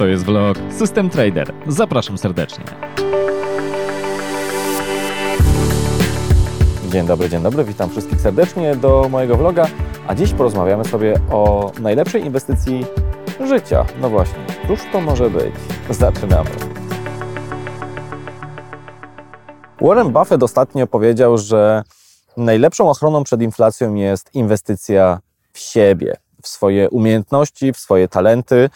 To jest vlog System Trader. Zapraszam serdecznie. Dzień dobry, dzień dobry, witam wszystkich serdecznie do mojego vloga, a dziś porozmawiamy sobie o najlepszej inwestycji życia. No właśnie, cóż to może być? Zaczynamy. Warren Buffett ostatnio powiedział, że najlepszą ochroną przed inflacją jest inwestycja w siebie, w swoje umiejętności, w swoje talenty,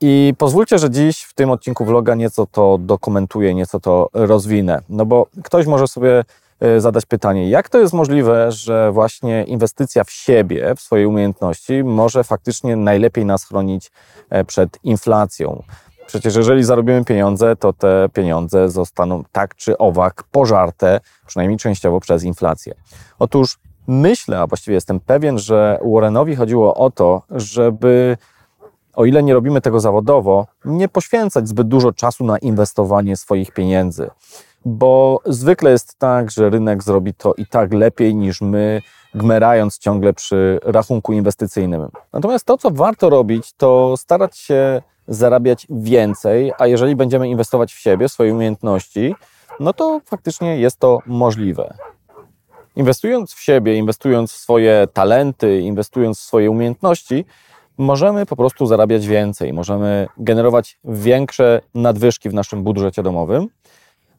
i pozwólcie, że dziś w tym odcinku vloga nieco to dokumentuję, nieco to rozwinę. No bo ktoś może sobie e, zadać pytanie, jak to jest możliwe, że właśnie inwestycja w siebie, w swoje umiejętności może faktycznie najlepiej nas chronić e, przed inflacją. Przecież jeżeli zarobimy pieniądze, to te pieniądze zostaną tak czy owak pożarte, przynajmniej częściowo przez inflację. Otóż myślę, a właściwie jestem pewien, że Warrenowi chodziło o to, żeby o ile nie robimy tego zawodowo, nie poświęcać zbyt dużo czasu na inwestowanie swoich pieniędzy. Bo zwykle jest tak, że rynek zrobi to i tak lepiej niż my, gmerając ciągle przy rachunku inwestycyjnym. Natomiast to, co warto robić, to starać się zarabiać więcej, a jeżeli będziemy inwestować w siebie, w swoje umiejętności, no to faktycznie jest to możliwe. Inwestując w siebie, inwestując w swoje talenty, inwestując w swoje umiejętności, możemy po prostu zarabiać więcej, możemy generować większe nadwyżki w naszym budżecie domowym,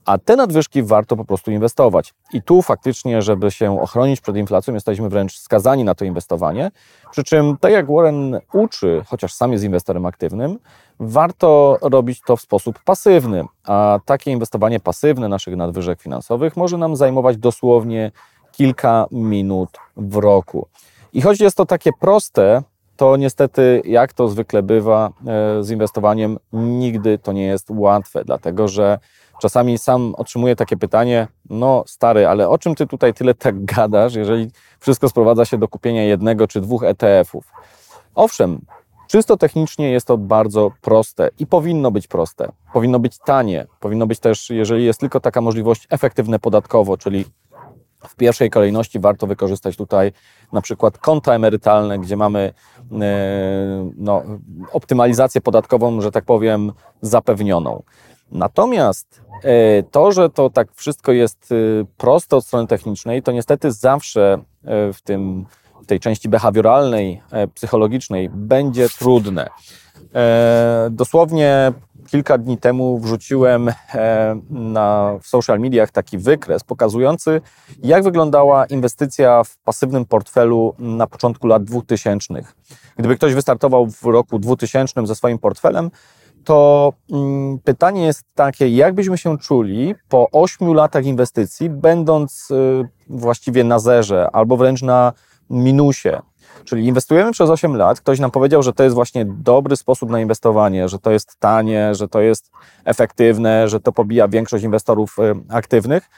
a te nadwyżki warto po prostu inwestować. I tu faktycznie, żeby się ochronić przed inflacją, jesteśmy wręcz skazani na to inwestowanie. Przy czym, tak jak Warren uczy, chociaż sam jest inwestorem aktywnym, warto robić to w sposób pasywny. A takie inwestowanie pasywne naszych nadwyżek finansowych może nam zajmować dosłownie kilka minut w roku. I choć jest to takie proste, to niestety, jak to zwykle bywa e, z inwestowaniem, nigdy to nie jest łatwe, dlatego że czasami sam otrzymuję takie pytanie: No, stary, ale o czym ty tutaj tyle tak gadasz, jeżeli wszystko sprowadza się do kupienia jednego czy dwóch ETF-ów? Owszem, czysto technicznie jest to bardzo proste i powinno być proste. Powinno być tanie, powinno być też, jeżeli jest tylko taka możliwość, efektywne podatkowo, czyli w pierwszej kolejności warto wykorzystać tutaj na przykład konta emerytalne, gdzie mamy e, no, optymalizację podatkową, że tak powiem, zapewnioną. Natomiast e, to, że to tak wszystko jest e, proste od strony technicznej, to niestety zawsze w, tym, tej części behawioralnej, psychologicznej będzie trudne. Dosłownie kilka dni temu wrzuciłem e, na, w social mediach taki wykres pokazujący, jak wyglądała inwestycja w pasywnym portfelu na początku lat 2000. Gdyby ktoś wystartował w roku 2000 ze swoim portfelem, to mm, pytanie jest takie, jak byśmy się czuli po 8 latach inwestycji, będąc y, właściwie na zerze albo wręcz na minusie. Czyli inwestujemy przez 8 lat, ktoś nam powiedział, że to jest właśnie dobry sposób na inwestowanie, że to jest tanie, że to jest efektywne, że to pobija większość inwestorów y, aktywnych,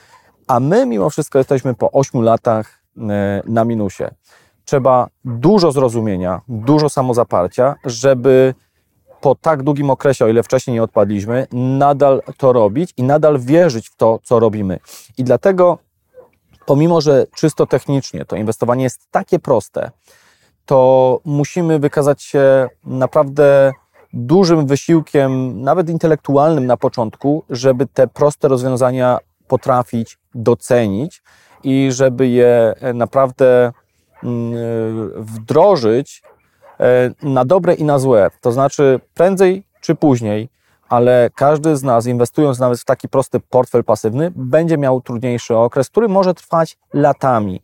a my mimo wszystko jesteśmy po 8 latach y, na minusie. Trzeba dużo zrozumienia, dużo samozaparcia, żeby po tak długim okresie, o ile wcześniej nie odpadliśmy, nadal to robić i nadal wierzyć w to, co robimy. I dlatego, pomimo że czysto technicznie to inwestowanie jest takie proste, to musimy wykazać się naprawdę dużym wysiłkiem, nawet intelektualnym na początku, żeby te proste rozwiązania potrafić docenić i żeby je naprawdę mm, wdrożyć e, na dobre i na złe. To znaczy, prędzej czy później, ale każdy z nas, inwestując nawet w taki prosty portfel pasywny, będzie miał trudniejszy okres, który może trwać latami.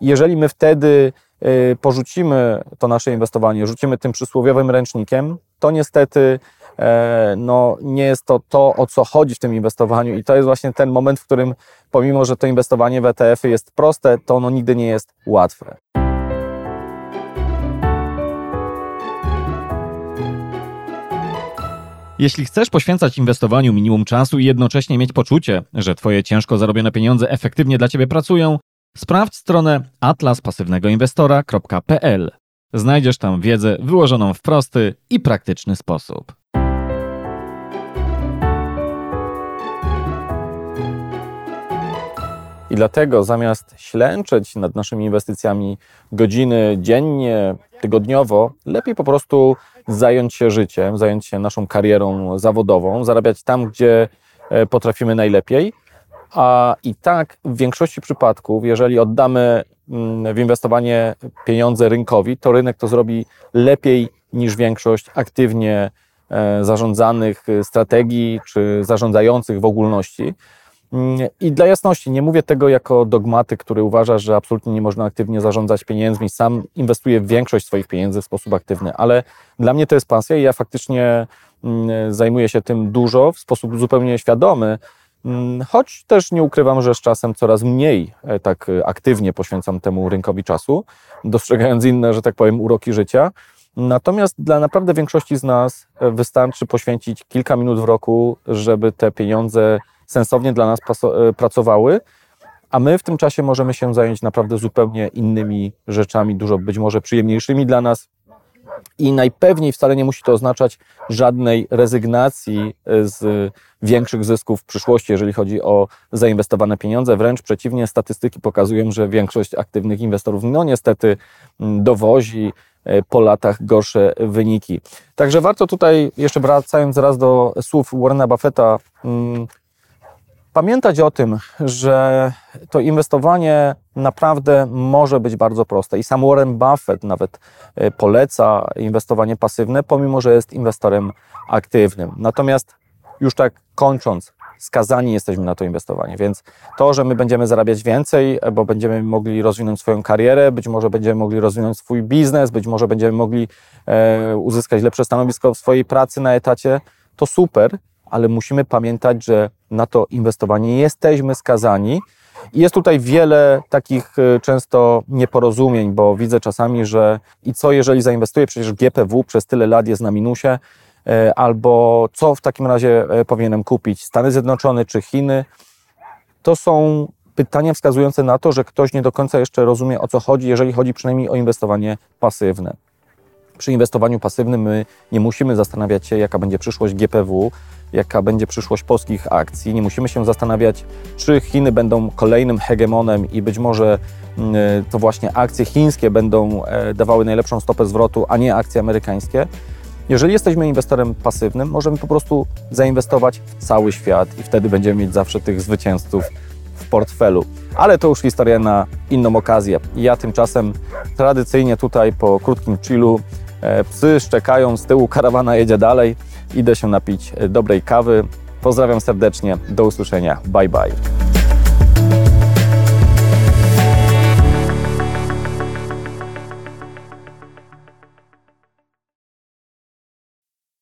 Jeżeli my wtedy y, porzucimy to nasze inwestowanie, rzucimy tym przysłowiowym ręcznikiem, to niestety e, no, nie jest to to, o co chodzi w tym inwestowaniu i to jest właśnie ten moment, w którym pomimo, że to inwestowanie w ETF-y jest proste, to ono nigdy nie jest łatwe. Jeśli chcesz poświęcać inwestowaniu minimum czasu i jednocześnie mieć poczucie, że Twoje ciężko zarobione pieniądze efektywnie dla Ciebie pracują, sprawdź stronę atlaspasywnegoinwestora.pl. Znajdziesz tam wiedzę wyłożoną w prosty i praktyczny sposób. I dlatego zamiast ślęczeć nad naszymi inwestycjami godziny dziennie, tygodniowo, lepiej po prostu zająć się życiem, zająć się naszą karierą zawodową, zarabiać tam, gdzie e, potrafimy najlepiej. A i tak w większości przypadków, jeżeli oddamy mm, w inwestowanie pieniądze rynkowi, to rynek to zrobi lepiej niż większość aktywnie e, zarządzanych strategii czy zarządzających w ogólności. Mm, I dla jasności, nie mówię tego jako dogmaty, który uważa, że absolutnie nie można aktywnie zarządzać pieniędzmi. Sam inwestuję większość swoich pieniędzy w sposób aktywny, ale dla mnie to jest pasja i ja faktycznie mm, zajmuję się tym dużo, w sposób zupełnie świadomy, mm, choć też nie ukrywam, że z czasem coraz mniej e, tak aktywnie poświęcam temu rynkowi czasu, dostrzegając inne, że tak powiem, uroki życia. Natomiast dla naprawdę większości z nas e, wystarczy poświęcić kilka minut w roku, żeby te pieniądze sensownie dla nas e, pracowały, a my w tym czasie możemy się zająć naprawdę zupełnie innymi rzeczami, dużo być może przyjemniejszymi dla nas. I najpewniej wcale nie musi to oznaczać żadnej rezygnacji e, z większych zysków w przyszłości, jeżeli chodzi o zainwestowane pieniądze. Wręcz przeciwnie, statystyki pokazują, że większość aktywnych inwestorów, no niestety, dowozi e, po latach gorsze wyniki. Także warto tutaj, jeszcze wracając raz do słów Warrena Buffetta, pamiętać o tym, że to inwestowanie naprawdę może być bardzo proste. I sam Warren Buffett nawet e, poleca inwestowanie pasywne, pomimo że jest inwestorem aktywnym. Natomiast już tak kończąc, skazani jesteśmy na to inwestowanie. Więc to, że my będziemy zarabiać więcej, bo będziemy mogli rozwinąć swoją karierę, być może będziemy mogli rozwinąć swój biznes, być może będziemy mogli e, uzyskać lepsze stanowisko w swojej pracy na etacie, to super, ale musimy pamiętać, że na to inwestowanie jesteśmy skazani. I jest tutaj wiele takich e, często nieporozumień, bo widzę czasami, że i co jeżeli zainwestuję, przecież GPW przez tyle lat jest na minusie, e, albo co w takim razie e, powinienem kupić, Stany Zjednoczone czy Chiny. To są pytania wskazujące na to, że ktoś nie do końca jeszcze rozumie o co chodzi, jeżeli chodzi przynajmniej o inwestowanie pasywne. Przy inwestowaniu pasywnym my nie musimy zastanawiać się, jaka będzie przyszłość GPW, jaka będzie przyszłość polskich akcji. Nie musimy się zastanawiać, czy Chiny będą kolejnym hegemonem i być może mm, to właśnie akcje chińskie będą e, dawały najlepszą stopę zwrotu, a nie akcje amerykańskie. Jeżeli jesteśmy inwestorem pasywnym, możemy po prostu zainwestować w cały świat i wtedy będziemy mieć zawsze tych zwycięzców w portfelu. Ale to już historia na inną okazję. Ja tymczasem tradycyjnie tutaj po krótkim chillu e, psy szczekają, z tyłu karawana jedzie dalej. Idę się napić e, dobrej kawy. Pozdrawiam serdecznie. Do usłyszenia. Bye bye.